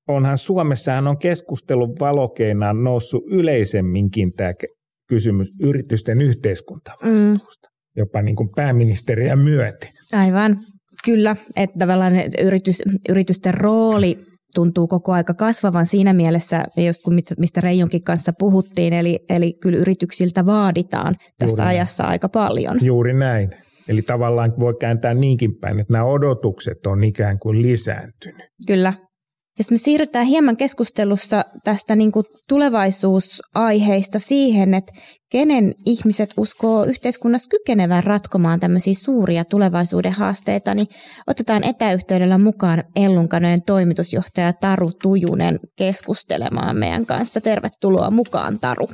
onhan Suomessahan on keskustelun valokeinaan noussut yleisemminkin tämä kysymys yritysten yhteiskuntavastuusta, mm. jopa niin kuin pääministeriä myöten. Aivan, kyllä, että tavallaan yritys, yritysten rooli tuntuu koko aika kasvavan siinä mielessä, just kun mistä Reijonkin kanssa puhuttiin, eli, eli kyllä yrityksiltä vaaditaan tässä Juuri ajassa näin. aika paljon. Juuri näin. Eli tavallaan voi kääntää niinkin päin, että nämä odotukset on ikään kuin lisääntynyt. Kyllä, jos me siirrytään hieman keskustelussa tästä niin kuin tulevaisuusaiheista siihen, että kenen ihmiset uskoo yhteiskunnassa kykenevän ratkomaan tämmöisiä suuria tulevaisuuden haasteita, niin otetaan etäyhteydellä mukaan Ellunkanojen toimitusjohtaja Taru Tujunen keskustelemaan meidän kanssa. Tervetuloa mukaan, Taru.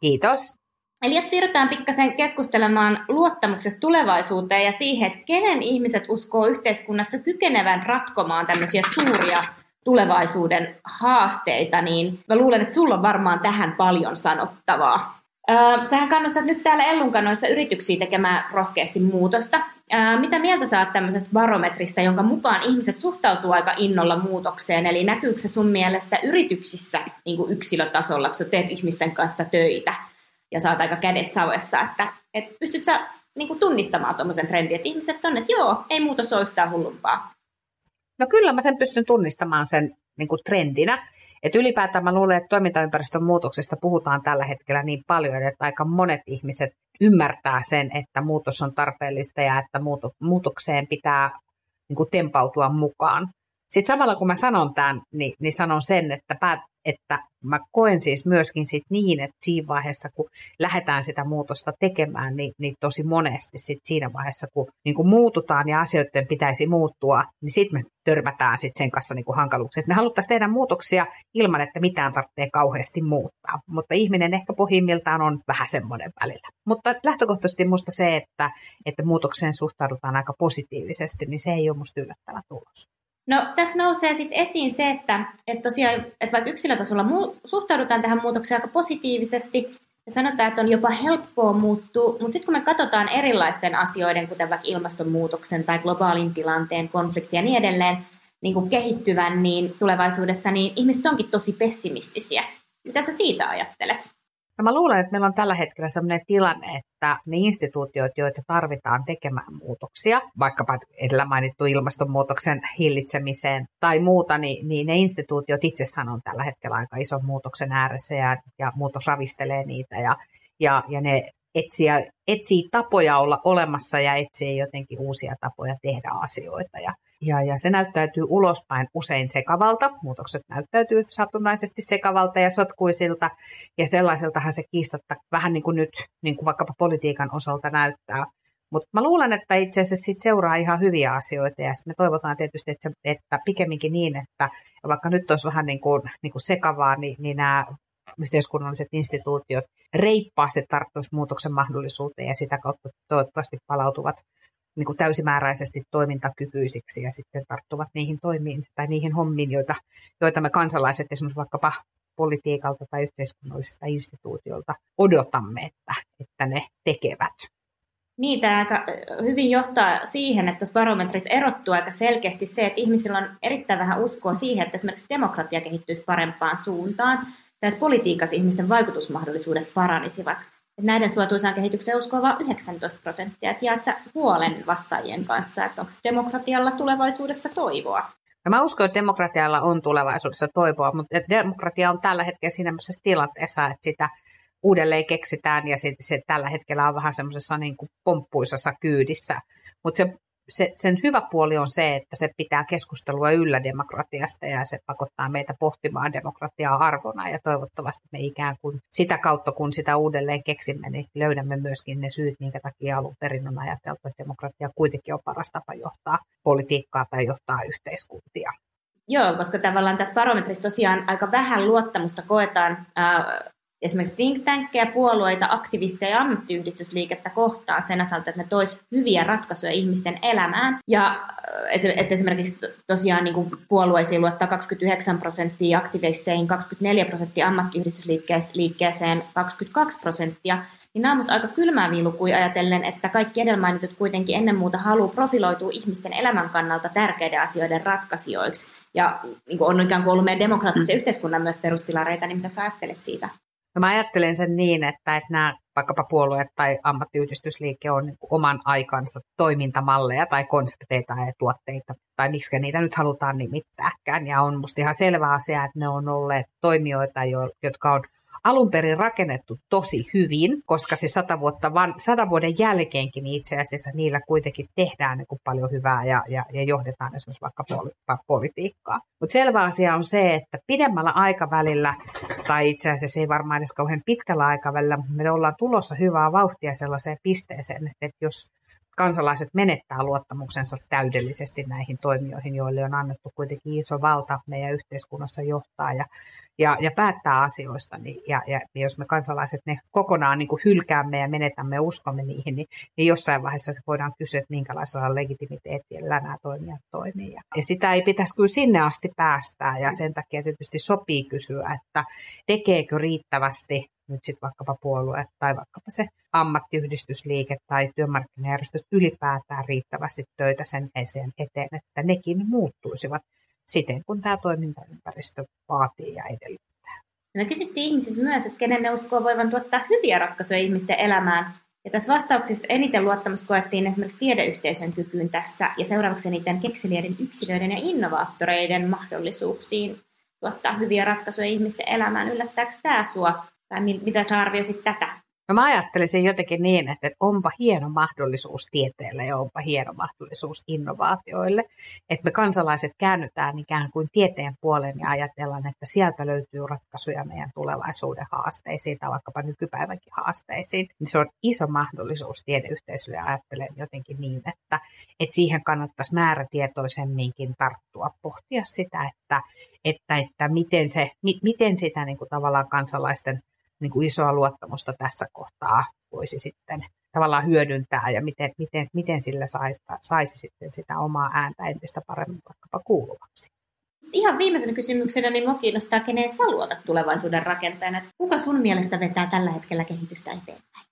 Kiitos. Eli jos siirrytään pikkasen keskustelemaan luottamuksesta tulevaisuuteen ja siihen, että kenen ihmiset uskoo yhteiskunnassa kykenevän ratkomaan tämmöisiä suuria tulevaisuuden haasteita, niin mä luulen, että sulla on varmaan tähän paljon sanottavaa. Öö, sähän kannustat nyt täällä Ellunkanoissa yrityksiä tekemään rohkeasti muutosta. Öö, mitä mieltä sä oot tämmöisestä barometrista, jonka mukaan ihmiset suhtautuu aika innolla muutokseen? Eli näkyykö se sun mielestä yrityksissä niin kuin yksilötasolla, kun sä teet ihmisten kanssa töitä? Ja saat aika kädet savessa, että et pystyt sä niin kuin tunnistamaan tuommoisen trendin, että ihmiset on, että joo, ei muutos ole yhtään hullumpaa. No kyllä mä sen pystyn tunnistamaan sen niin kuin trendinä. Et ylipäätään mä luulen, että toimintaympäristön muutoksesta puhutaan tällä hetkellä niin paljon, että aika monet ihmiset ymmärtää sen, että muutos on tarpeellista ja että muutokseen pitää niin kuin tempautua mukaan. Sitten samalla kun mä sanon tämän, niin, niin sanon sen, että, päät, että mä koen siis myöskin sit niin, että siinä vaiheessa, kun lähdetään sitä muutosta tekemään, niin, niin tosi monesti sit siinä vaiheessa, kun niin muututaan ja asioiden pitäisi muuttua, niin sitten me törmätään sit sen kanssa niin hankaluuksia. Me haluttaisiin tehdä muutoksia ilman, että mitään tarvitsee kauheasti muuttaa, mutta ihminen ehkä pohjimmiltaan on vähän semmoinen välillä. Mutta lähtökohtaisesti minusta se, että, että muutokseen suhtaudutaan aika positiivisesti, niin se ei ole minusta yllättävä tulos. No tässä nousee sitten esiin se, että, että tosiaan, että vaikka yksilötasolla muu, suhtaudutaan tähän muutokseen aika positiivisesti, ja sanotaan, että on jopa helppoa muuttua, mutta sitten kun me katsotaan erilaisten asioiden, kuten vaikka ilmastonmuutoksen tai globaalin tilanteen, konflikti ja niin edelleen, niin kuin kehittyvän niin tulevaisuudessa, niin ihmiset onkin tosi pessimistisiä. Mitä sä siitä ajattelet? No mä luulen, että meillä on tällä hetkellä sellainen tilanne, että ne instituutiot, joita tarvitaan tekemään muutoksia, vaikkapa edellä mainittu ilmastonmuutoksen hillitsemiseen tai muuta, niin, niin ne instituutiot itsessään on tällä hetkellä aika ison muutoksen ääressä ja, ja muutos ravistelee niitä ja, ja, ja ne etsiä, etsii tapoja olla olemassa ja etsii jotenkin uusia tapoja tehdä asioita. Ja, ja, ja se näyttäytyy ulospäin usein sekavalta. Muutokset näyttäytyy satunnaisesti sekavalta ja sotkuisilta. Ja sellaiseltahan se kiistatta vähän niin kuin nyt, niin kuin vaikkapa politiikan osalta näyttää. Mutta mä luulen, että itse asiassa sit seuraa ihan hyviä asioita ja me toivotaan tietysti, että, se, että pikemminkin niin, että vaikka nyt olisi vähän niin kuin, niin kuin sekavaa, niin, niin nämä yhteiskunnalliset instituutiot reippaasti tarttuisivat muutoksen mahdollisuuteen ja sitä kautta toivottavasti palautuvat niin kuin täysimääräisesti toimintakykyisiksi ja sitten tarttuvat niihin toimiin tai niihin hommiin, joita, joita me kansalaiset esimerkiksi vaikkapa politiikalta tai yhteiskunnallisista instituutiolta odotamme, että, että ne tekevät. Niitä aika hyvin johtaa siihen, että tässä barometrissa erottuu aika selkeästi se, että ihmisillä on erittäin vähän uskoa siihen, että esimerkiksi demokratia kehittyisi parempaan suuntaan, tai että politiikassa ihmisten vaikutusmahdollisuudet paranisivat – näiden suotuisaan kehitykseen uskoo vain 19 prosenttia. Että jaat sä huolen vastaajien kanssa, että onko demokratialla tulevaisuudessa toivoa? No mä uskon, että demokratialla on tulevaisuudessa toivoa, mutta demokratia on tällä hetkellä siinä tilanteessa, että sitä uudelleen keksitään ja se, se tällä hetkellä on vähän semmoisessa niin kuin pomppuisessa kyydissä. Mutta se se, sen hyvä puoli on se, että se pitää keskustelua yllä demokratiasta ja se pakottaa meitä pohtimaan demokratiaa arvona ja toivottavasti me ikään kuin sitä kautta, kun sitä uudelleen keksimme, niin löydämme myöskin ne syyt, minkä takia alun perin on ajateltu, että demokratia kuitenkin on paras tapa johtaa politiikkaa tai johtaa yhteiskuntia. Joo, koska tavallaan tässä barometrissa tosiaan aika vähän luottamusta koetaan esimerkiksi think tankkeja, puolueita, aktivisteja ja ammattiyhdistysliikettä kohtaan sen osalta, että ne tois hyviä ratkaisuja ihmisten elämään. Ja äh, että esimerkiksi tosiaan niin kuin puolueisiin luottaa 29 prosenttia, aktivisteihin 24 prosenttia, ammattiyhdistysliikkeeseen 22 prosenttia, niin nämä on aika kylmääviä lukuja ajatellen, että kaikki edellä mainitut kuitenkin ennen muuta haluaa profiloitua ihmisten elämän kannalta tärkeiden asioiden ratkaisijoiksi. Ja niin kuin on ikään kuin ollut meidän demokraattisen mm. yhteiskunnan myös peruspilareita, niin mitä sä ajattelet siitä? No mä ajattelen sen niin, että, että nämä vaikkapa puolueet tai ammattiyhdistysliike on niin oman aikansa toimintamalleja tai konsepteita ja tuotteita, tai miksi niitä nyt halutaan nimittääkään. Ja on musta ihan selvä asia, että ne on olleet toimijoita, jotka on alun perin rakennettu tosi hyvin, koska se sata, vuotta van, sata vuoden jälkeenkin itse asiassa niillä kuitenkin tehdään niin kuin paljon hyvää ja, ja, ja johdetaan esimerkiksi vaikka poli, politiikkaa. Mutta selvä asia on se, että pidemmällä aikavälillä, tai itse asiassa ei varmaan edes kauhean pitkällä aikavälillä, me ollaan tulossa hyvää vauhtia sellaiseen pisteeseen, että jos kansalaiset menettää luottamuksensa täydellisesti näihin toimijoihin, joille on annettu kuitenkin iso valta meidän yhteiskunnassa johtaa ja, ja, ja päättää asioista. Niin, ja, ja jos me kansalaiset ne kokonaan niin kuin hylkäämme ja menetämme uskomme niihin, niin, niin jossain vaiheessa se voidaan kysyä, että minkälaisella legitimiteetillä nämä toimijat toimii. Ja, ja sitä ei pitäisi kyllä sinne asti päästää ja sen takia tietysti sopii kysyä, että tekeekö riittävästi nyt sitten vaikkapa puolue tai vaikkapa se ammattiyhdistysliike tai työmarkkinajärjestöt ylipäätään riittävästi töitä sen eteen, että nekin muuttuisivat siten, kun tämä toimintaympäristö vaatii ja edellyttää. Me kysyttiin ihmisiltä myös, että kenen ne uskoo voivan tuottaa hyviä ratkaisuja ihmisten elämään. Ja tässä vastauksessa eniten luottamus koettiin esimerkiksi tiedeyhteisön kykyyn tässä ja seuraavaksi eniten kekseliäiden yksilöiden ja innovaattoreiden mahdollisuuksiin tuottaa hyviä ratkaisuja ihmisten elämään. Yllättääkö tämä sua? Tai mitä sä arvioisit tätä? No mä ajattelisin jotenkin niin, että onpa hieno mahdollisuus tieteelle ja onpa hieno mahdollisuus innovaatioille, että me kansalaiset käännytään ikään kuin tieteen puoleen ja ajatellaan, että sieltä löytyy ratkaisuja meidän tulevaisuuden haasteisiin tai vaikkapa nykypäivänkin haasteisiin. Niin se on iso mahdollisuus tiedeyhteisölle ja ajattelen jotenkin niin, että, että siihen kannattaisi määrätietoisemminkin tarttua, pohtia sitä, että, että, että miten, se, miten sitä niin kuin tavallaan kansalaisten niin kuin isoa luottamusta tässä kohtaa voisi sitten tavallaan hyödyntää ja miten, miten, miten sillä saisi, saisi sitten sitä omaa ääntä entistä paremmin vaikkapa kuuluvaksi. Ihan viimeisenä kysymyksenä niin minua kiinnostaa, keneen sä luotat tulevaisuuden rakentajana. Kuka sun mielestä vetää tällä hetkellä kehitystä eteenpäin?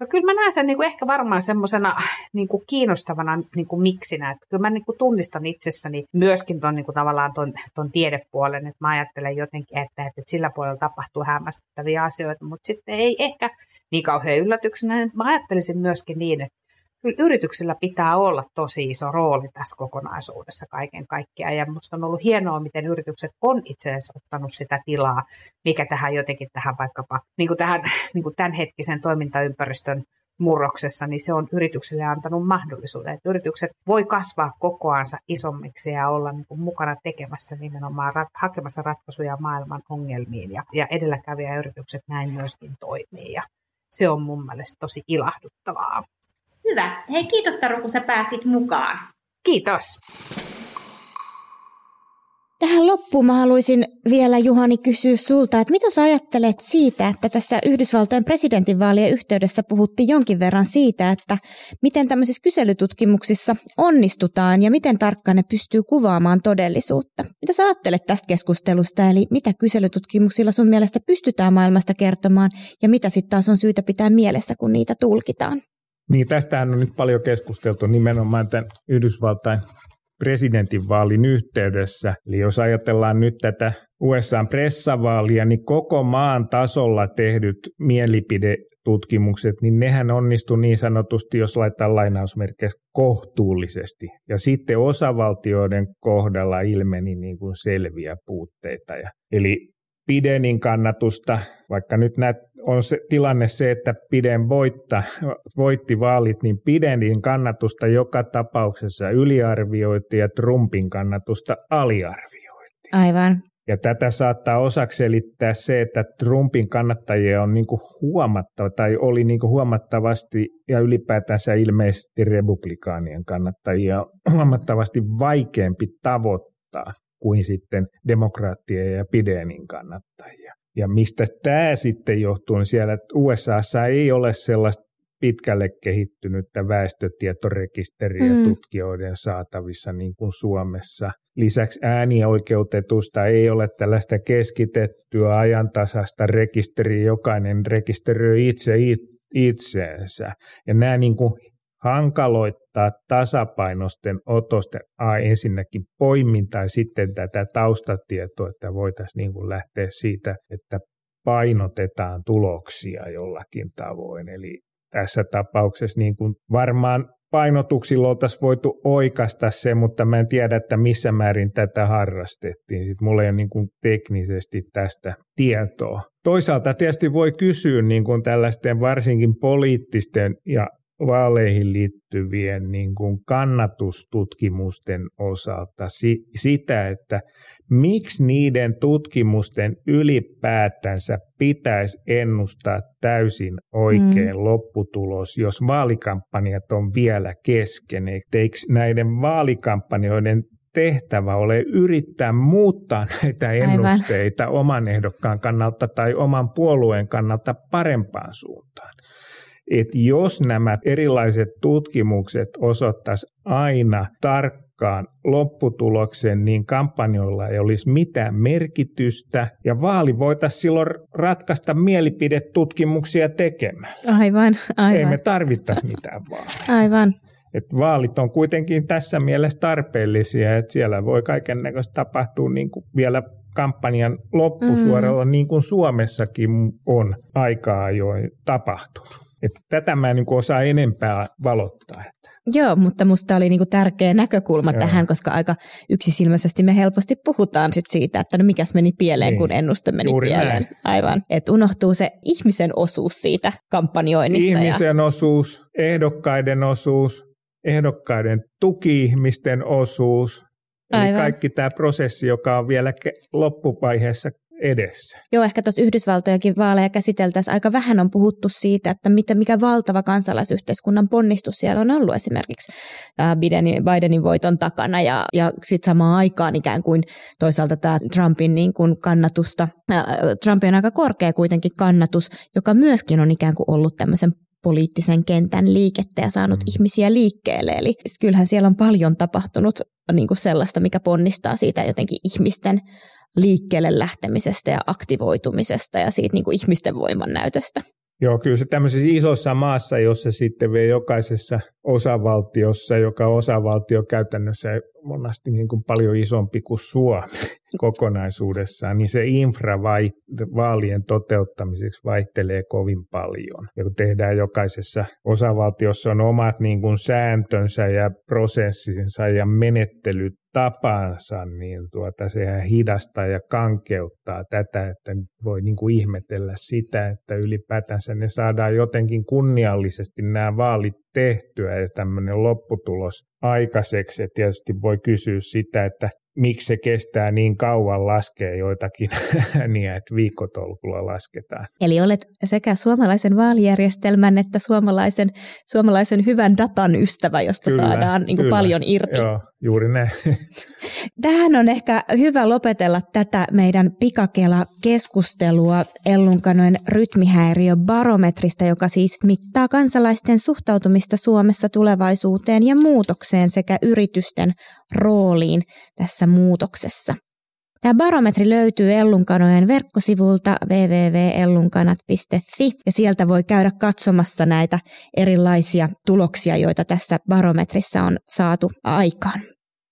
No kyllä mä näen sen niin kuin ehkä varmaan semmoisena niin kuin kiinnostavana niin kuin miksinä. Että kyllä mä niin kuin tunnistan itsessäni myöskin ton, niin kuin tavallaan ton, ton tiedepuolen. Että mä ajattelen jotenkin, että, että sillä puolella tapahtuu hämmästyttäviä asioita, mutta sitten ei ehkä niin kauhean yllätyksenä. Mä ajattelisin myöskin niin, että kyllä yrityksillä pitää olla tosi iso rooli tässä kokonaisuudessa kaiken kaikkiaan. Ja minusta on ollut hienoa, miten yritykset on itse asiassa ottanut sitä tilaa, mikä tähän jotenkin tähän vaikkapa niin kuin tähän niin kuin tämänhetkisen toimintaympäristön murroksessa, niin se on yrityksille antanut mahdollisuuden. Että yritykset voi kasvaa kokoansa isommiksi ja olla niin kuin mukana tekemässä nimenomaan rat, hakemassa ratkaisuja maailman ongelmiin. Ja, ja edelläkävijäyritykset näin myöskin toimii. Ja se on mun mielestä tosi ilahduttavaa. Hyvä. Hei, kiitos Taru, kun sä pääsit mukaan. Kiitos. Tähän loppuun mä haluaisin vielä Juhani kysyä sulta, että mitä sä ajattelet siitä, että tässä Yhdysvaltojen presidentinvaalien yhteydessä puhuttiin jonkin verran siitä, että miten tämmöisissä kyselytutkimuksissa onnistutaan ja miten tarkkaan ne pystyy kuvaamaan todellisuutta. Mitä sä ajattelet tästä keskustelusta, eli mitä kyselytutkimuksilla sun mielestä pystytään maailmasta kertomaan ja mitä sitten taas on syytä pitää mielessä, kun niitä tulkitaan? Niin, tästähän on nyt paljon keskusteltu nimenomaan tämän Yhdysvaltain presidentinvaalin yhteydessä. Eli jos ajatellaan nyt tätä USA-pressavaalia, niin koko maan tasolla tehdyt mielipidetutkimukset, niin nehän onnistu niin sanotusti, jos laittaa lainausmerkeissä kohtuullisesti. Ja sitten osavaltioiden kohdalla ilmeni niin kuin selviä puutteita. Ja, eli Pidenin kannatusta, vaikka nyt näet, on se tilanne se, että Piden voitta, voitti vaalit, niin Pidenin kannatusta joka tapauksessa yliarvioitiin ja Trumpin kannatusta aliarvioitiin. Aivan. Ja tätä saattaa osaksi selittää se, että Trumpin kannattajia on niin huomattava, tai oli niin huomattavasti, ja ylipäätänsä ilmeisesti republikaanien kannattajia huomattavasti vaikeampi tavoittaa kuin sitten demokraattien ja Pidenin kannattajia. Ja mistä tämä sitten johtuu, niin siellä USAssa ei ole sellaista pitkälle kehittynyttä väestötietorekisteriä mm. tutkijoiden saatavissa niin kuin Suomessa. Lisäksi äänioikeutetusta ei ole tällaista keskitettyä ajantasasta rekisteriä, jokainen rekisteröi itse itseensä. Ja nämä niin kuin hankaloittaa tasapainosten otosten a, ensinnäkin poimintaa ja sitten tätä taustatietoa, että voitaisiin niin kuin lähteä siitä, että painotetaan tuloksia jollakin tavoin. Eli tässä tapauksessa niin kuin varmaan painotuksilla oltaisiin voitu oikasta se, mutta mä en tiedä, että missä määrin tätä harrastettiin. Sitten mulla ei ole niin kuin teknisesti tästä tietoa. Toisaalta tietysti voi kysyä niin kuin tällaisten varsinkin poliittisten ja vaaleihin liittyvien niin kuin kannatustutkimusten osalta si- sitä, että miksi niiden tutkimusten ylipäätänsä pitäisi ennustaa täysin oikein mm. lopputulos, jos vaalikampanjat on vielä kesken. Eikö näiden vaalikampanjoiden tehtävä ole yrittää muuttaa näitä ennusteita Aivan. oman ehdokkaan kannalta tai oman puolueen kannalta parempaan suuntaan että jos nämä erilaiset tutkimukset osoittaisi aina tarkkaan lopputuloksen, niin kampanjoilla ei olisi mitään merkitystä ja vaali voitaisiin silloin ratkaista mielipidetutkimuksia tekemällä. Aivan, aivan. Ei me tarvittaisi mitään vaaleja. Aivan. Et vaalit on kuitenkin tässä mielessä tarpeellisia, että siellä voi kaiken näköistä tapahtua niin kuin vielä kampanjan loppusuoralla, mm. niin kuin Suomessakin on aikaa ajoin tapahtunut. Et tätä mä en niin osaa enempää valottaa. Joo, mutta musta oli niinku tärkeä näkökulma Joo. tähän, koska aika yksisilmäisesti me helposti puhutaan sit siitä, että no mikäs meni pieleen, niin. kun ennuste meni Juuri pieleen. Näin. Aivan. Että unohtuu se ihmisen osuus siitä kampanjoinnista. Ihmisen ja... osuus, ehdokkaiden osuus, ehdokkaiden tuki-ihmisten osuus, Aivan. Eli kaikki tämä prosessi, joka on vielä loppuvaiheessa edessä. Joo, ehkä tuossa Yhdysvaltojakin vaaleja käsiteltäessä aika vähän on puhuttu siitä, että mitä, mikä valtava kansalaisyhteiskunnan ponnistus siellä on ollut esimerkiksi Bidenin, Bidenin voiton takana ja, ja sitten samaan aikaan ikään kuin toisaalta tämä Trumpin niin kuin kannatusta. Trumpin on aika korkea kuitenkin kannatus, joka myöskin on ikään kuin ollut tämmöisen poliittisen kentän liikettä ja saanut mm. ihmisiä liikkeelle. Eli kyllähän siellä on paljon tapahtunut niin kuin sellaista, mikä ponnistaa siitä jotenkin ihmisten liikkeelle lähtemisestä ja aktivoitumisesta ja siitä niin kuin ihmisten voiman näytöstä. Joo, kyllä se tämmöisessä isossa maassa, jossa sitten vielä jokaisessa osavaltiossa, joka osavaltio käytännössä monasti niin kuin paljon isompi kuin Suomi kokonaisuudessaan, niin se infra vaalien toteuttamiseksi vaihtelee kovin paljon. Ja kun tehdään jokaisessa osavaltiossa on omat niin kuin sääntönsä ja prosessinsa ja menettelyt tapansa, niin tuota, sehän hidastaa ja kankeuttaa tätä, että voi niin kuin ihmetellä sitä, että ylipäätänsä ne saadaan jotenkin kunniallisesti nämä vaalit tehtyä ja tämmöinen lopputulos aikaiseksi. Ja tietysti voi kysyä sitä, että miksi se kestää niin kauan laskea joitakin ääniä, että viikkotolkulla lasketaan. Eli olet sekä suomalaisen vaalijärjestelmän että suomalaisen, suomalaisen hyvän datan ystävä, josta kyllä, saadaan niin kuin paljon irti. Joo, juuri näin. Tähän on ehkä hyvä lopetella tätä meidän pikakela-keskustelua Ellunkanojen rytmihäiriöbarometrista, joka siis mittaa kansalaisten suhtautumista Suomessa tulevaisuuteen ja muutokseen sekä yritysten rooliin tässä muutoksessa. Tämä barometri löytyy Ellunkanojen verkkosivulta www.ellunkanat.fi ja sieltä voi käydä katsomassa näitä erilaisia tuloksia, joita tässä barometrissa on saatu aikaan.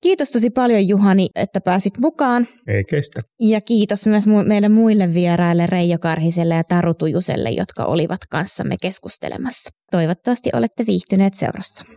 Kiitos tosi paljon Juhani, että pääsit mukaan. Ei kestä. Ja kiitos myös meille muille vieraille Reijo Karhiselle ja Taru Tujuselle, jotka olivat kanssamme keskustelemassa. Toivottavasti olette viihtyneet seurassamme.